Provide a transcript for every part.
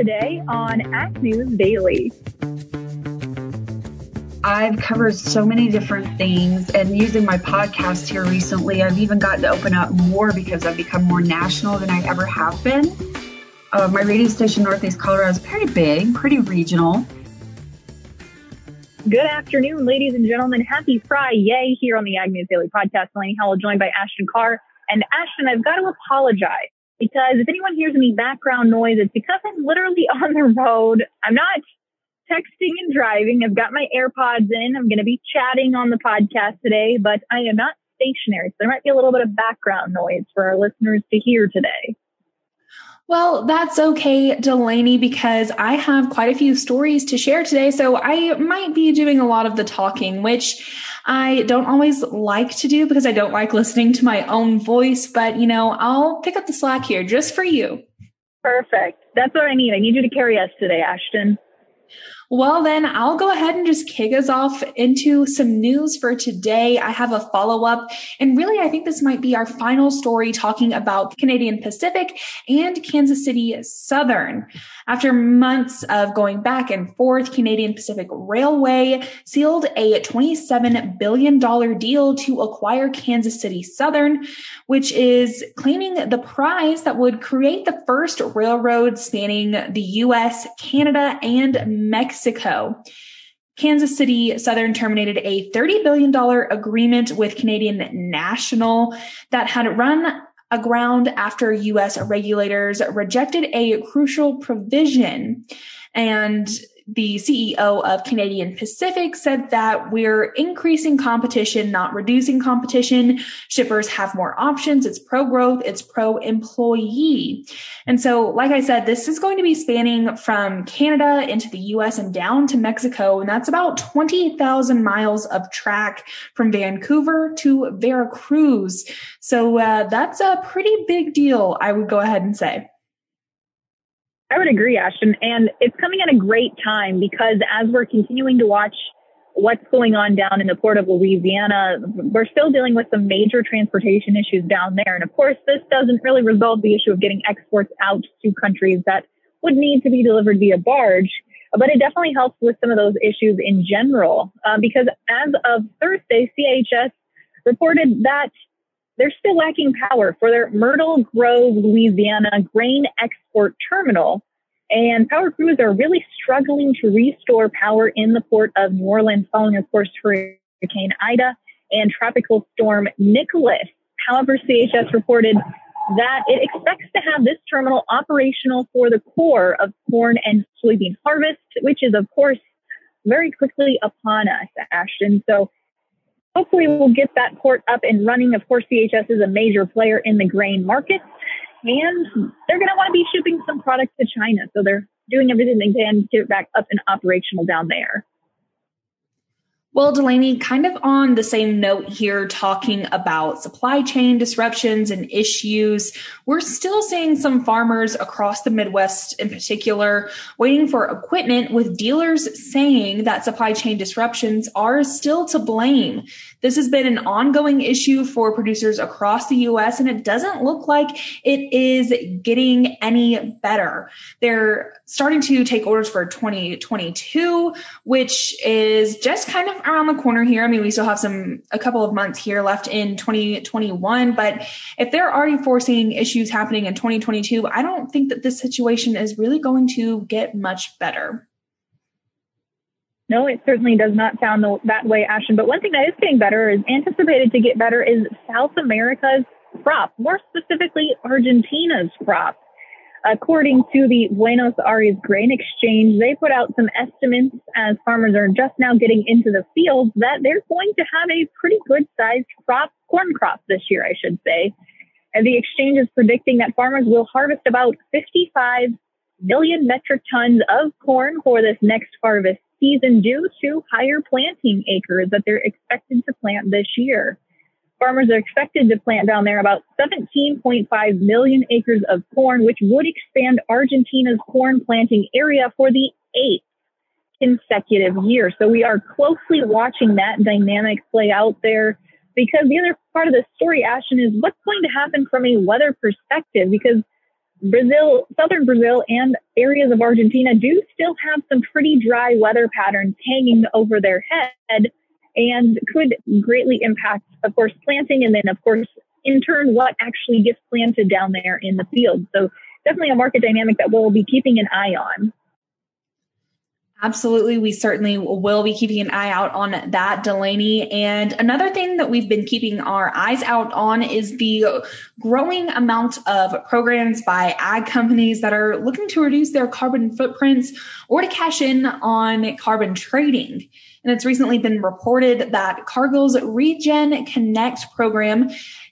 today on Ag News Daily. I've covered so many different things, and using my podcast here recently, I've even gotten to open up more because I've become more national than I ever have been. Uh, my radio station, Northeast Colorado, is pretty big, pretty regional. Good afternoon, ladies and gentlemen. Happy Friday here on the Ag News Daily Podcast. Delaney Howell joined by Ashton Carr. And Ashton, I've got to apologize because if anyone hears any background noise, it's because I'm literally on the road. I'm not texting and driving. I've got my AirPods in. I'm going to be chatting on the podcast today, but I am not stationary. So there might be a little bit of background noise for our listeners to hear today. Well, that's okay, Delaney, because I have quite a few stories to share today. So I might be doing a lot of the talking, which I don't always like to do because I don't like listening to my own voice. But, you know, I'll pick up the slack here just for you. Perfect. That's what I need. I need you to carry us today, Ashton. Well, then I'll go ahead and just kick us off into some news for today. I have a follow up and really, I think this might be our final story talking about Canadian Pacific and Kansas City Southern. After months of going back and forth, Canadian Pacific Railway sealed a $27 billion deal to acquire Kansas City Southern, which is claiming the prize that would create the first railroad spanning the US, Canada, and Mexico. Kansas City Southern terminated a $30 billion agreement with Canadian National that had run aground after US regulators rejected a crucial provision. And the CEO of Canadian Pacific said that we're increasing competition, not reducing competition. Shippers have more options. It's pro growth. It's pro employee. And so, like I said, this is going to be spanning from Canada into the US and down to Mexico. And that's about 20,000 miles of track from Vancouver to Veracruz. So uh, that's a pretty big deal, I would go ahead and say. I would agree, Ashton. And it's coming at a great time because as we're continuing to watch what's going on down in the port of Louisiana, we're still dealing with some major transportation issues down there. And of course, this doesn't really resolve the issue of getting exports out to countries that would need to be delivered via barge. But it definitely helps with some of those issues in general, uh, because as of Thursday, CHS reported that they're still lacking power for their Myrtle Grove, Louisiana grain export terminal. And power crews are really struggling to restore power in the port of New Orleans following, of course, Hurricane Ida and Tropical Storm Nicholas. However, CHS reported that it expects to have this terminal operational for the core of corn and soybean harvest, which is, of course, very quickly upon us, Ashton. So hopefully we'll get that port up and running. Of course, CHS is a major player in the grain market, and they're going to want to be shipping some products to China. So they're doing everything they can to get it back up and operational down there. Well, Delaney, kind of on the same note here, talking about supply chain disruptions and issues, we're still seeing some farmers across the Midwest in particular waiting for equipment with dealers saying that supply chain disruptions are still to blame. This has been an ongoing issue for producers across the US, and it doesn't look like it is getting any better. They're starting to take orders for 2022, which is just kind of around the corner here. I mean, we still have some, a couple of months here left in 2021, but if they're already foreseeing issues happening in 2022, I don't think that this situation is really going to get much better. No, it certainly does not sound that way, Ashton. But one thing that is getting better is anticipated to get better is South America's crop, more specifically Argentina's crop. According to the Buenos Aires Grain Exchange, they put out some estimates as farmers are just now getting into the fields that they're going to have a pretty good sized crop, corn crop this year, I should say. And the exchange is predicting that farmers will harvest about 55 million metric tons of corn for this next harvest season due to higher planting acres that they're expected to plant this year. Farmers are expected to plant down there about 17.5 million acres of corn, which would expand Argentina's corn planting area for the eighth consecutive year. So we are closely watching that dynamic play out there because the other part of the story, Ashton, is what's going to happen from a weather perspective because Brazil, southern Brazil and areas of Argentina do still have some pretty dry weather patterns hanging over their head and could greatly impact, of course, planting and then, of course, in turn, what actually gets planted down there in the field. So definitely a market dynamic that we'll be keeping an eye on. Absolutely. We certainly will be keeping an eye out on that, Delaney. And another thing that we've been keeping our eyes out on is the growing amount of programs by ag companies that are looking to reduce their carbon footprints or to cash in on carbon trading. And it's recently been reported that Cargill's Regen Connect program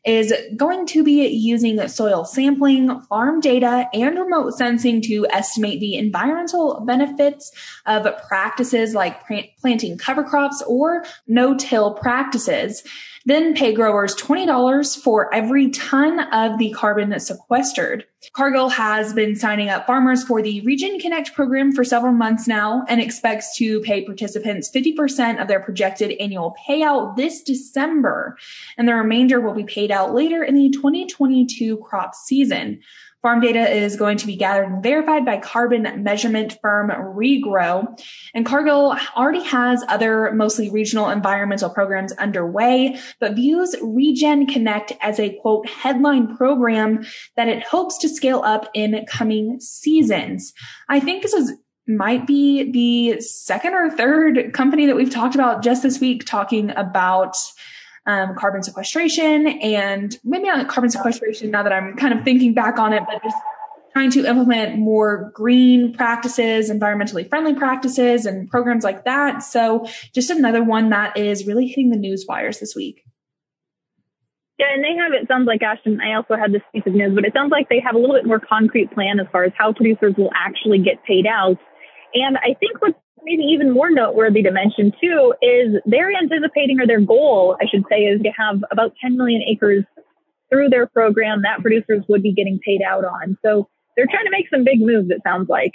is going to be using soil sampling, farm data, and remote sensing to estimate the environmental benefits of practices like planting cover crops or no-till practices then pay growers $20 for every ton of the carbon sequestered. Cargill has been signing up farmers for the Regen Connect program for several months now and expects to pay participants 50% of their projected annual payout this December. And the remainder will be paid out later in the 2022 crop season. Farm data is going to be gathered and verified by carbon measurement firm Regrow. And Cargill already has other mostly regional environmental programs underway, but views Regen Connect as a quote headline program that it hopes to scale up in coming seasons. I think this is might be the second or third company that we've talked about just this week talking about um, carbon sequestration and maybe not carbon sequestration now that I'm kind of thinking back on it, but just trying to implement more green practices, environmentally friendly practices and programs like that. So just another one that is really hitting the news wires this week. Yeah, and they have, it sounds like, Ashton, I also had this piece of news, but it sounds like they have a little bit more concrete plan as far as how producers will actually get paid out. And I think what's maybe even more noteworthy to mention too is they're anticipating or their goal, I should say, is to have about 10 million acres through their program that producers would be getting paid out on. So they're trying to make some big moves, it sounds like.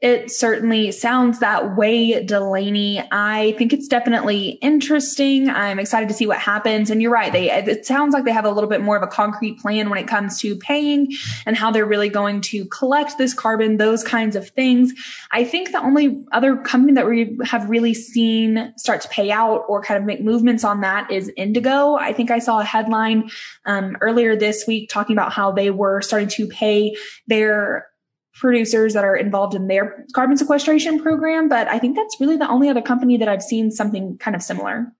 It certainly sounds that way, Delaney. I think it's definitely interesting. I'm excited to see what happens. And you're right. They, it sounds like they have a little bit more of a concrete plan when it comes to paying and how they're really going to collect this carbon, those kinds of things. I think the only other company that we have really seen start to pay out or kind of make movements on that is Indigo. I think I saw a headline um, earlier this week talking about how they were starting to pay their producers that are involved in their carbon sequestration program, but I think that's really the only other company that I've seen something kind of similar.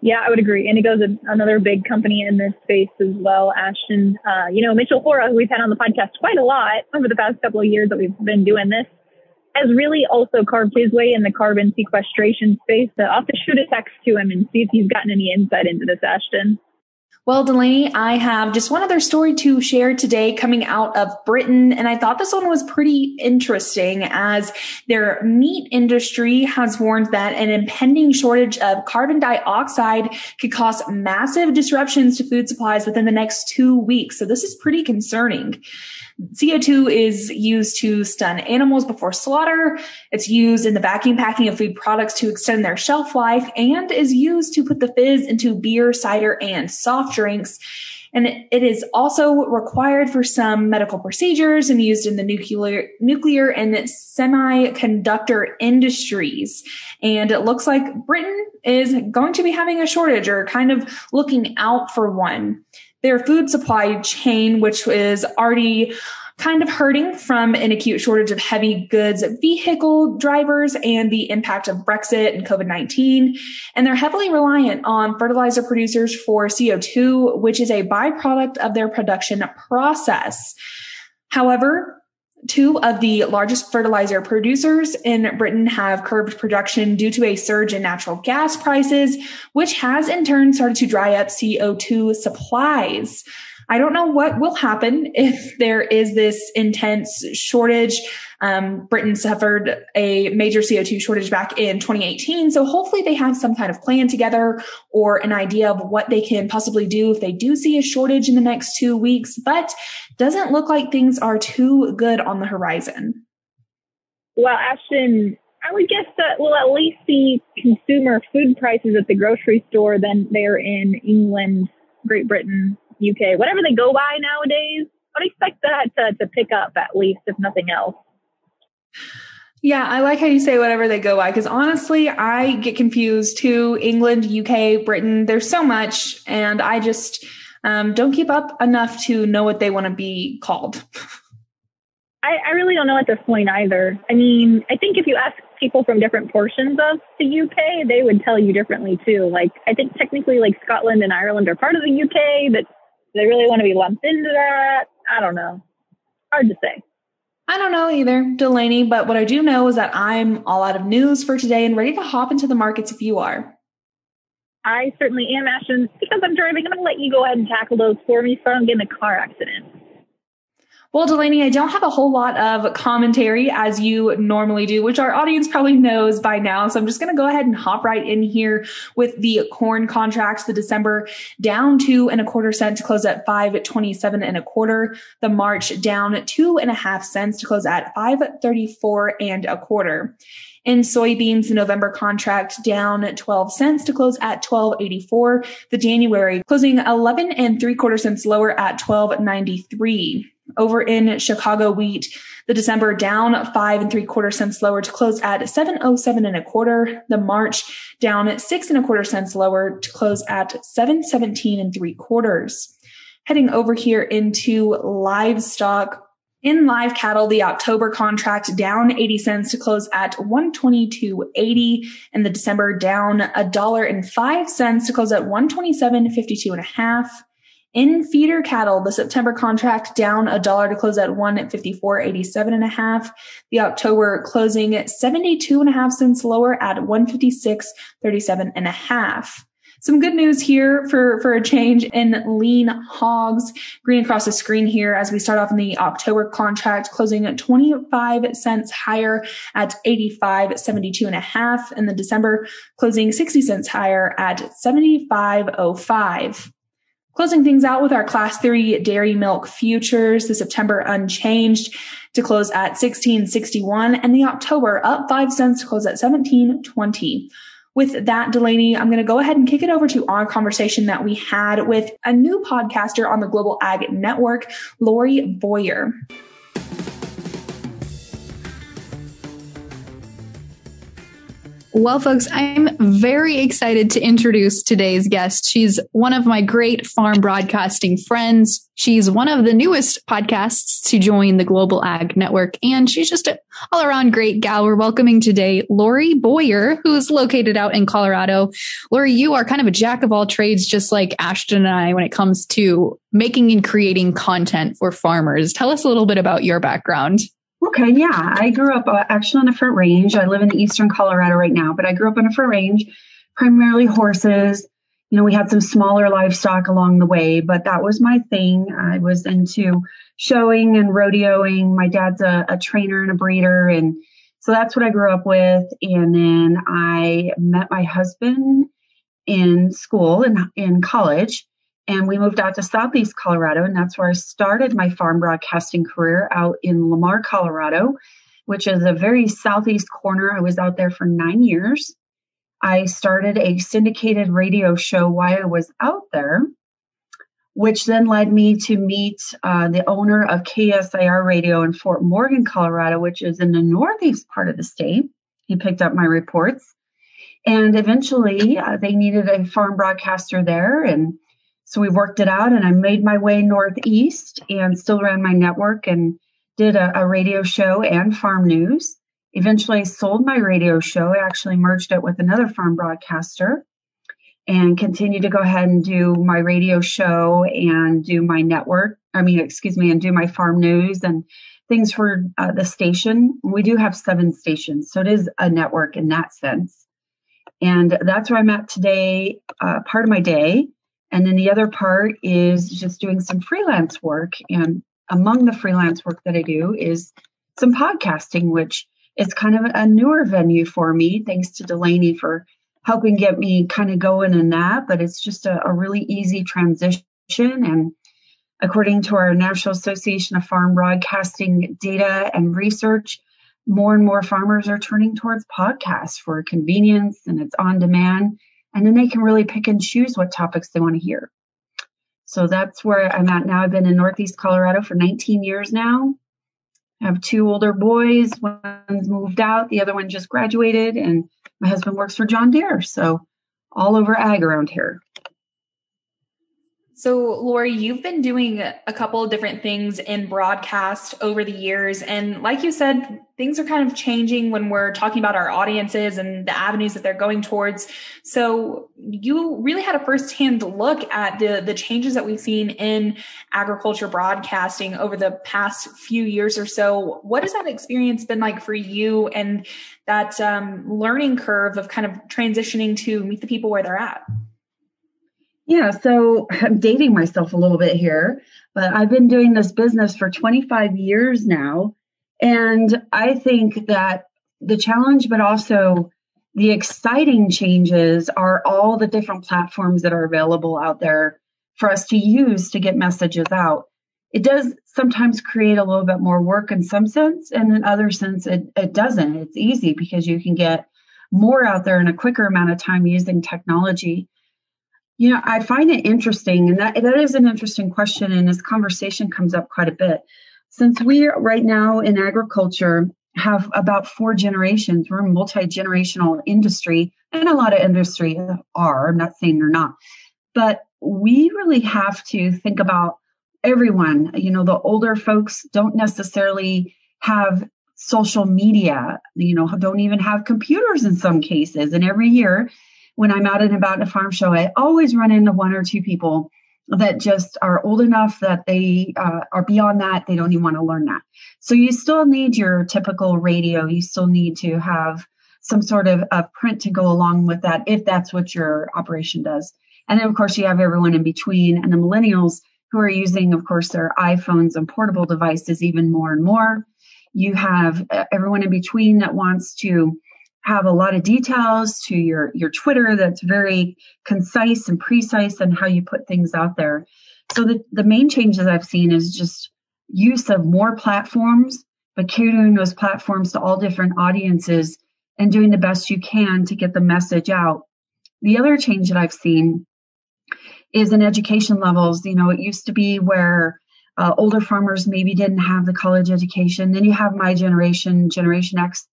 Yeah, I would agree. Indigo's a, another big company in this space as well. Ashton, uh, you know, Mitchell Hora, who we've had on the podcast quite a lot over the past couple of years that we've been doing this, has really also carved his way in the carbon sequestration space. So I'll have to shoot a text to him and see if he's gotten any insight into this, Ashton. Well, Delaney, I have just one other story to share today coming out of Britain. And I thought this one was pretty interesting as their meat industry has warned that an impending shortage of carbon dioxide could cause massive disruptions to food supplies within the next two weeks. So this is pretty concerning. CO2 is used to stun animals before slaughter. It's used in the vacuum packing of food products to extend their shelf life and is used to put the fizz into beer, cider, and soft drinks. And it is also required for some medical procedures and used in the nuclear, nuclear and semiconductor industries. And it looks like Britain is going to be having a shortage or kind of looking out for one their food supply chain, which is already kind of hurting from an acute shortage of heavy goods vehicle drivers and the impact of Brexit and COVID-19. And they're heavily reliant on fertilizer producers for CO2, which is a byproduct of their production process. However, Two of the largest fertilizer producers in Britain have curbed production due to a surge in natural gas prices, which has in turn started to dry up CO2 supplies. I don't know what will happen if there is this intense shortage. Um, Britain suffered a major CO2 shortage back in 2018. So hopefully they have some kind of plan together or an idea of what they can possibly do if they do see a shortage in the next two weeks, but doesn't look like things are too good on the horizon. Well, Ashton, I would guess that we'll at least see consumer food prices at the grocery store than they're in England, Great Britain, UK, whatever they go by nowadays. I would expect that to, to pick up at least, if nothing else. Yeah, I like how you say whatever they go by because honestly, I get confused too. England, UK, Britain, there's so much, and I just um, don't keep up enough to know what they want to be called. I, I really don't know at this point either. I mean, I think if you ask people from different portions of the UK, they would tell you differently too. Like, I think technically, like Scotland and Ireland are part of the UK, but they really want to be lumped into that. I don't know. Hard to say. I don't know either, Delaney, but what I do know is that I'm all out of news for today and ready to hop into the markets if you are. I certainly am, Ashton. Because I'm driving, I'm going to let you go ahead and tackle those for me so I don't get in a car accident. Well, Delaney, I don't have a whole lot of commentary as you normally do, which our audience probably knows by now. So I'm just going to go ahead and hop right in here with the corn contracts. The December down two and a quarter cent to close at 527 and a quarter. The March down two and a half cents to close at 534 and a quarter. In soybeans, the November contract down 12 cents to close at 12.84. The January closing 11 and three quarter cents lower at 12.93. Over in Chicago wheat, the December down five and three quarter cents lower to close at 707 and a quarter. The March down six and a quarter cents lower to close at 717 and three quarters. Heading over here into livestock. In live cattle, the October contract down 80 cents to close at 122.80 and the December down a dollar and five cents to close at 127.52 and a half. In feeder cattle, the September contract down a dollar to close at one at 54.87 and a half. The October closing at 72 and a half cents lower at 156.37 and a half. Some good news here for, for a change in lean hogs. Green across the screen here as we start off in the October contract, closing at 25 cents higher at 85.72 and a half. And the December closing 60 cents higher at 75.05. Closing things out with our class three dairy milk futures, the September unchanged to close at 1661 and the October up five cents to close at 1720. With that, Delaney, I'm going to go ahead and kick it over to our conversation that we had with a new podcaster on the Global Ag Network, Lori Boyer. Well, folks, I'm very excited to introduce today's guest. She's one of my great farm broadcasting friends. She's one of the newest podcasts to join the Global Ag Network, and she's just an all around great gal. We're welcoming today Lori Boyer, who's located out in Colorado. Lori, you are kind of a jack of all trades, just like Ashton and I, when it comes to making and creating content for farmers. Tell us a little bit about your background. Okay, yeah. I grew up uh, actually on a front range. I live in eastern Colorado right now, but I grew up on a front range, primarily horses. You know, we had some smaller livestock along the way, but that was my thing. I was into showing and rodeoing. My dad's a, a trainer and a breeder, and so that's what I grew up with. And then I met my husband in school in in college and we moved out to Southeast Colorado, and that's where I started my farm broadcasting career out in Lamar, Colorado, which is a very southeast corner. I was out there for nine years. I started a syndicated radio show while I was out there, which then led me to meet uh, the owner of KSIR Radio in Fort Morgan, Colorado, which is in the northeast part of the state. He picked up my reports. And eventually, uh, they needed a farm broadcaster there. And so we worked it out and I made my way northeast and still ran my network and did a, a radio show and farm news. Eventually I sold my radio show. I actually merged it with another farm broadcaster and continued to go ahead and do my radio show and do my network. I mean, excuse me, and do my farm news and things for uh, the station. We do have seven stations, so it is a network in that sense. And that's where I'm at today, uh, part of my day. And then the other part is just doing some freelance work. And among the freelance work that I do is some podcasting, which is kind of a newer venue for me. Thanks to Delaney for helping get me kind of going in that. But it's just a, a really easy transition. And according to our National Association of Farm Broadcasting data and research, more and more farmers are turning towards podcasts for convenience and it's on demand and then they can really pick and choose what topics they want to hear. So that's where I'm at now. I've been in Northeast Colorado for 19 years now. I have two older boys. One's moved out, the other one just graduated, and my husband works for John Deere. So all over ag around here. So, Lori, you've been doing a couple of different things in broadcast over the years. And like you said, things are kind of changing when we're talking about our audiences and the avenues that they're going towards. So you really had a firsthand look at the, the changes that we've seen in agriculture broadcasting over the past few years or so. What has that experience been like for you and that um, learning curve of kind of transitioning to meet the people where they're at? Yeah, so I'm dating myself a little bit here, but I've been doing this business for 25 years now. And I think that the challenge, but also the exciting changes are all the different platforms that are available out there for us to use to get messages out. It does sometimes create a little bit more work in some sense, and in other sense, it, it doesn't. It's easy because you can get more out there in a quicker amount of time using technology. You know, I find it interesting, and that, that is an interesting question, and this conversation comes up quite a bit. Since we right now in agriculture have about four generations, we're a multi generational industry, and a lot of industry are, I'm not saying they're not, but we really have to think about everyone. You know, the older folks don't necessarily have social media, you know, don't even have computers in some cases. And every year, when I'm out and about at a farm show, I always run into one or two people that just are old enough that they uh, are beyond that. They don't even want to learn that. So you still need your typical radio. You still need to have some sort of a print to go along with that if that's what your operation does. And then, of course, you have everyone in between and the millennials who are using, of course, their iPhones and portable devices even more and more. You have uh, everyone in between that wants to have a lot of details to your your Twitter that's very concise and precise and how you put things out there. So the, the main changes I've seen is just use of more platforms, but catering those platforms to all different audiences and doing the best you can to get the message out. The other change that I've seen is in education levels. You know, it used to be where uh, older farmers maybe didn't have the college education. Then you have my generation, Generation X,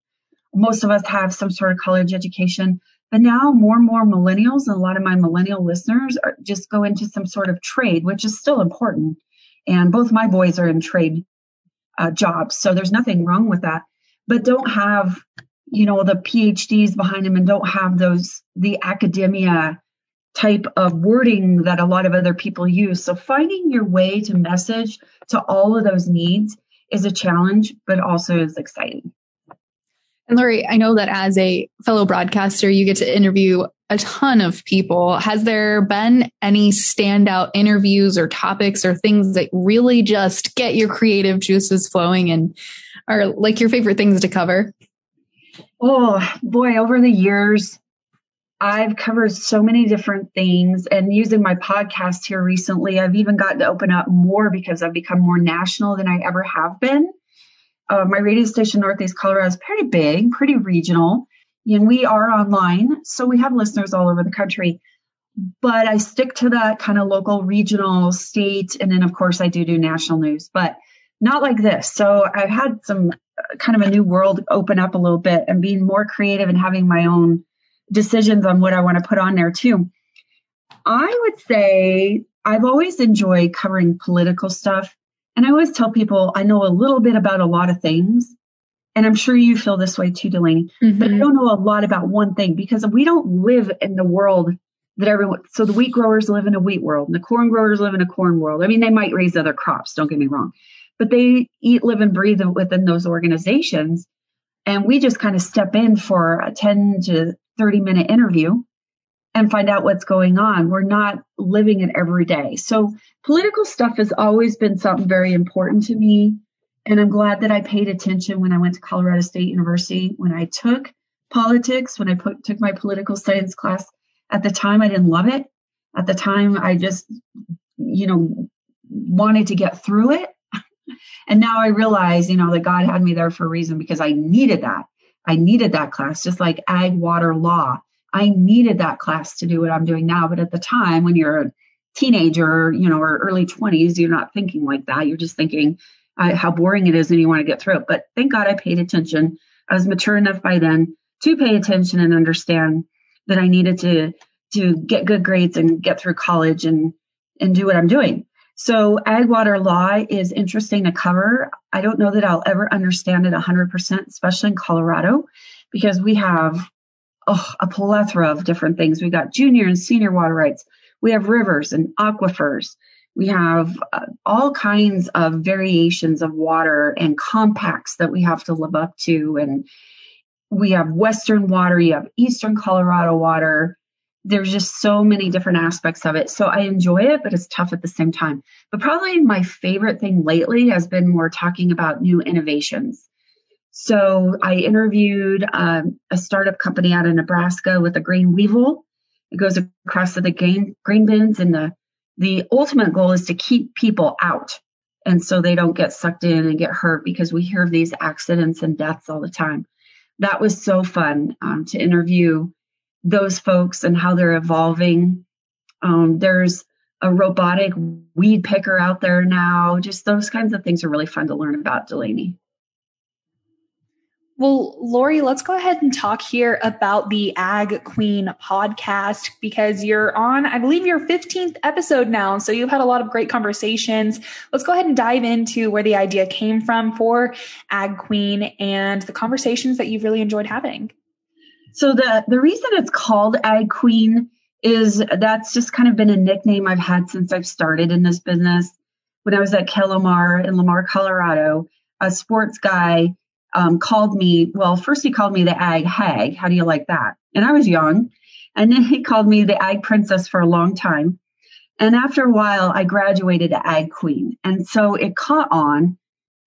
most of us have some sort of college education. But now more and more millennials and a lot of my millennial listeners are just go into some sort of trade, which is still important. And both my boys are in trade uh, jobs. So there's nothing wrong with that, but don't have, you know, the PhDs behind them and don't have those, the academia type of wording that a lot of other people use. So finding your way to message to all of those needs is a challenge, but also is exciting. Lori, I know that as a fellow broadcaster, you get to interview a ton of people. Has there been any standout interviews or topics or things that really just get your creative juices flowing and are like your favorite things to cover? Oh boy, over the years, I've covered so many different things and using my podcast here recently, I've even gotten to open up more because I've become more national than I ever have been uh, my radio station, Northeast Colorado, is pretty big, pretty regional, and we are online, so we have listeners all over the country. But I stick to that kind of local, regional, state, and then of course I do do national news, but not like this. So I've had some uh, kind of a new world open up a little bit and being more creative and having my own decisions on what I want to put on there too. I would say I've always enjoyed covering political stuff and I always tell people I know a little bit about a lot of things. And I'm sure you feel this way too, Delaney. Mm-hmm. But I don't know a lot about one thing because we don't live in the world that everyone, so the wheat growers live in a wheat world and the corn growers live in a corn world. I mean, they might raise other crops, don't get me wrong, but they eat, live, and breathe within those organizations. And we just kind of step in for a 10 to 30 minute interview and find out what's going on. We're not living it every day. So political stuff has always been something very important to me. And I'm glad that I paid attention when I went to Colorado State University, when I took politics, when I put, took my political science class. At the time, I didn't love it. At the time, I just, you know, wanted to get through it. and now I realize, you know, that God had me there for a reason because I needed that. I needed that class, just like ag, water, law. I needed that class to do what I'm doing now. But at the time, when you're a teenager, you know, or early 20s, you're not thinking like that. You're just thinking uh, how boring it is and you want to get through it. But thank God I paid attention. I was mature enough by then to pay attention and understand that I needed to to get good grades and get through college and and do what I'm doing. So ag water law is interesting to cover. I don't know that I'll ever understand it 100%, especially in Colorado, because we have oh, a plethora of different things. We got junior and senior water rights. We have rivers and aquifers. We have uh, all kinds of variations of water and compacts that we have to live up to. And we have Western water, you have Eastern Colorado water. There's just so many different aspects of it. So I enjoy it, but it's tough at the same time. But probably my favorite thing lately has been more talking about new innovations. So I interviewed um, a startup company out of Nebraska with a grain weevil. It goes across the grain, grain bins and the the ultimate goal is to keep people out and so they don't get sucked in and get hurt because we hear of these accidents and deaths all the time. That was so fun um, to interview those folks and how they're evolving. Um, there's a robotic weed picker out there now. Just those kinds of things are really fun to learn about, Delaney. Well, Lori, let's go ahead and talk here about the Ag Queen podcast because you're on, I believe, your 15th episode now. So you've had a lot of great conversations. Let's go ahead and dive into where the idea came from for Ag Queen and the conversations that you've really enjoyed having. So the the reason it's called Ag Queen is that's just kind of been a nickname I've had since I've started in this business. When I was at Kelamar in Lamar, Colorado, a sports guy um, called me, well, first he called me the Ag Hag. How do you like that? And I was young. And then he called me the Ag Princess for a long time. And after a while, I graduated to Ag Queen. And so it caught on.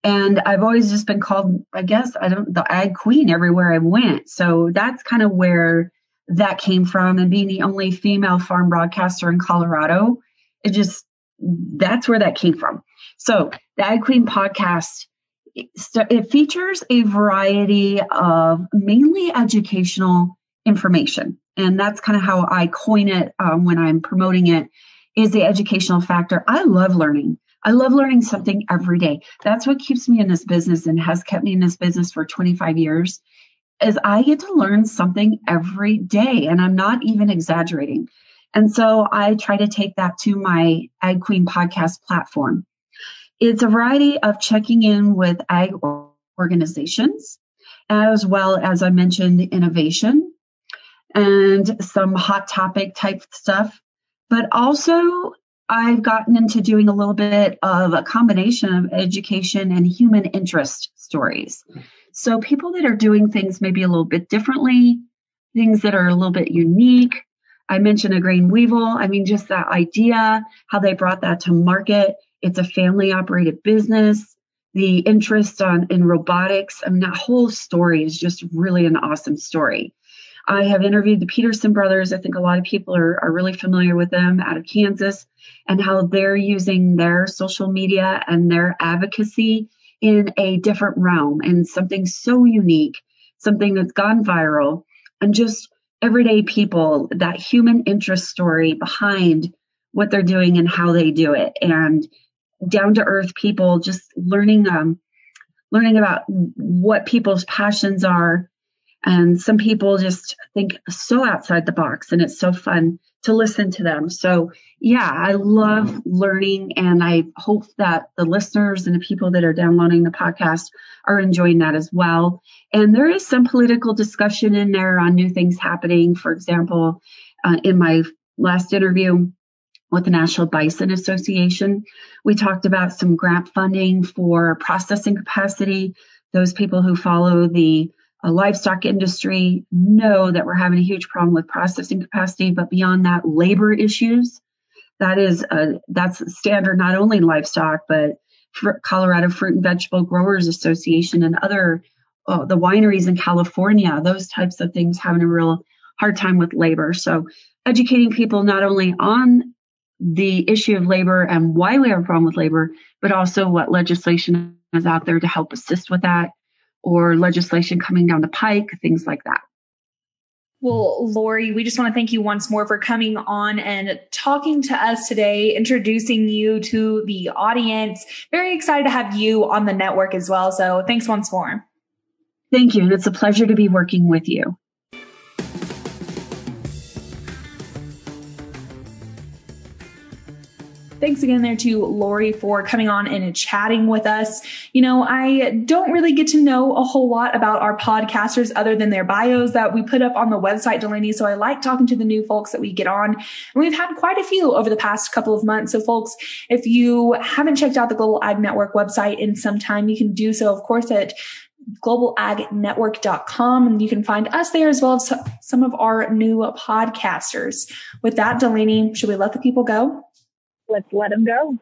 And I've always just been called, I guess, I don't, the Ag Queen everywhere I went. So that's kind of where that came from. And being the only female farm broadcaster in Colorado, it just, that's where that came from. So the Ag Queen podcast it features a variety of mainly educational information. And that's kind of how I coin it um, when I'm promoting it is the educational factor. I love learning. I love learning something every day. That's what keeps me in this business and has kept me in this business for 25 years is I get to learn something every day and I'm not even exaggerating. And so I try to take that to my Ag Queen podcast platform. It's a variety of checking in with ag organizations, as well as I mentioned, innovation and some hot topic type stuff. But also, I've gotten into doing a little bit of a combination of education and human interest stories. So, people that are doing things maybe a little bit differently, things that are a little bit unique. I mentioned a grain weevil. I mean, just that idea, how they brought that to market it's a family operated business. The interest on in robotics, I mean, that whole story is just really an awesome story. I have interviewed the Peterson brothers. I think a lot of people are, are really familiar with them out of Kansas and how they're using their social media and their advocacy in a different realm and something so unique, something that's gone viral, and just everyday people, that human interest story behind what they're doing and how they do it. And down to earth people, just learning um, learning about what people's passions are. And some people just think so outside the box, and it's so fun to listen to them. So, yeah, I love learning, and I hope that the listeners and the people that are downloading the podcast are enjoying that as well. And there is some political discussion in there on new things happening. For example, uh, in my last interview, with the National Bison Association. We talked about some grant funding for processing capacity. Those people who follow the uh, livestock industry know that we're having a huge problem with processing capacity, but beyond that, labor issues. That is a, that's standard not only in livestock, but Colorado Fruit and Vegetable Growers Association and other uh, the wineries in California. Those types of things having a real hard time with labor. So educating people not only on the issue of labor and why we have a problem with labor, but also what legislation is out there to help assist with that or legislation coming down the pike, things like that. Well, Lori, we just want to thank you once more for coming on and talking to us today, introducing you to the audience. Very excited to have you on the network as well. So thanks once more. Thank you. It's a pleasure to be working with you. Thanks again there to Lori for coming on and chatting with us. You know, I don't really get to know a whole lot about our podcasters other than their bios that we put up on the website, Delaney. So I like talking to the new folks that we get on. And we've had quite a few over the past couple of months. So folks, if you haven't checked out the Global Ag Network website in some time, you can do so, of course, at globalagnetwork.com and you can find us there as well as some of our new podcasters. With that, Delaney, should we let the people go? Let's let them go.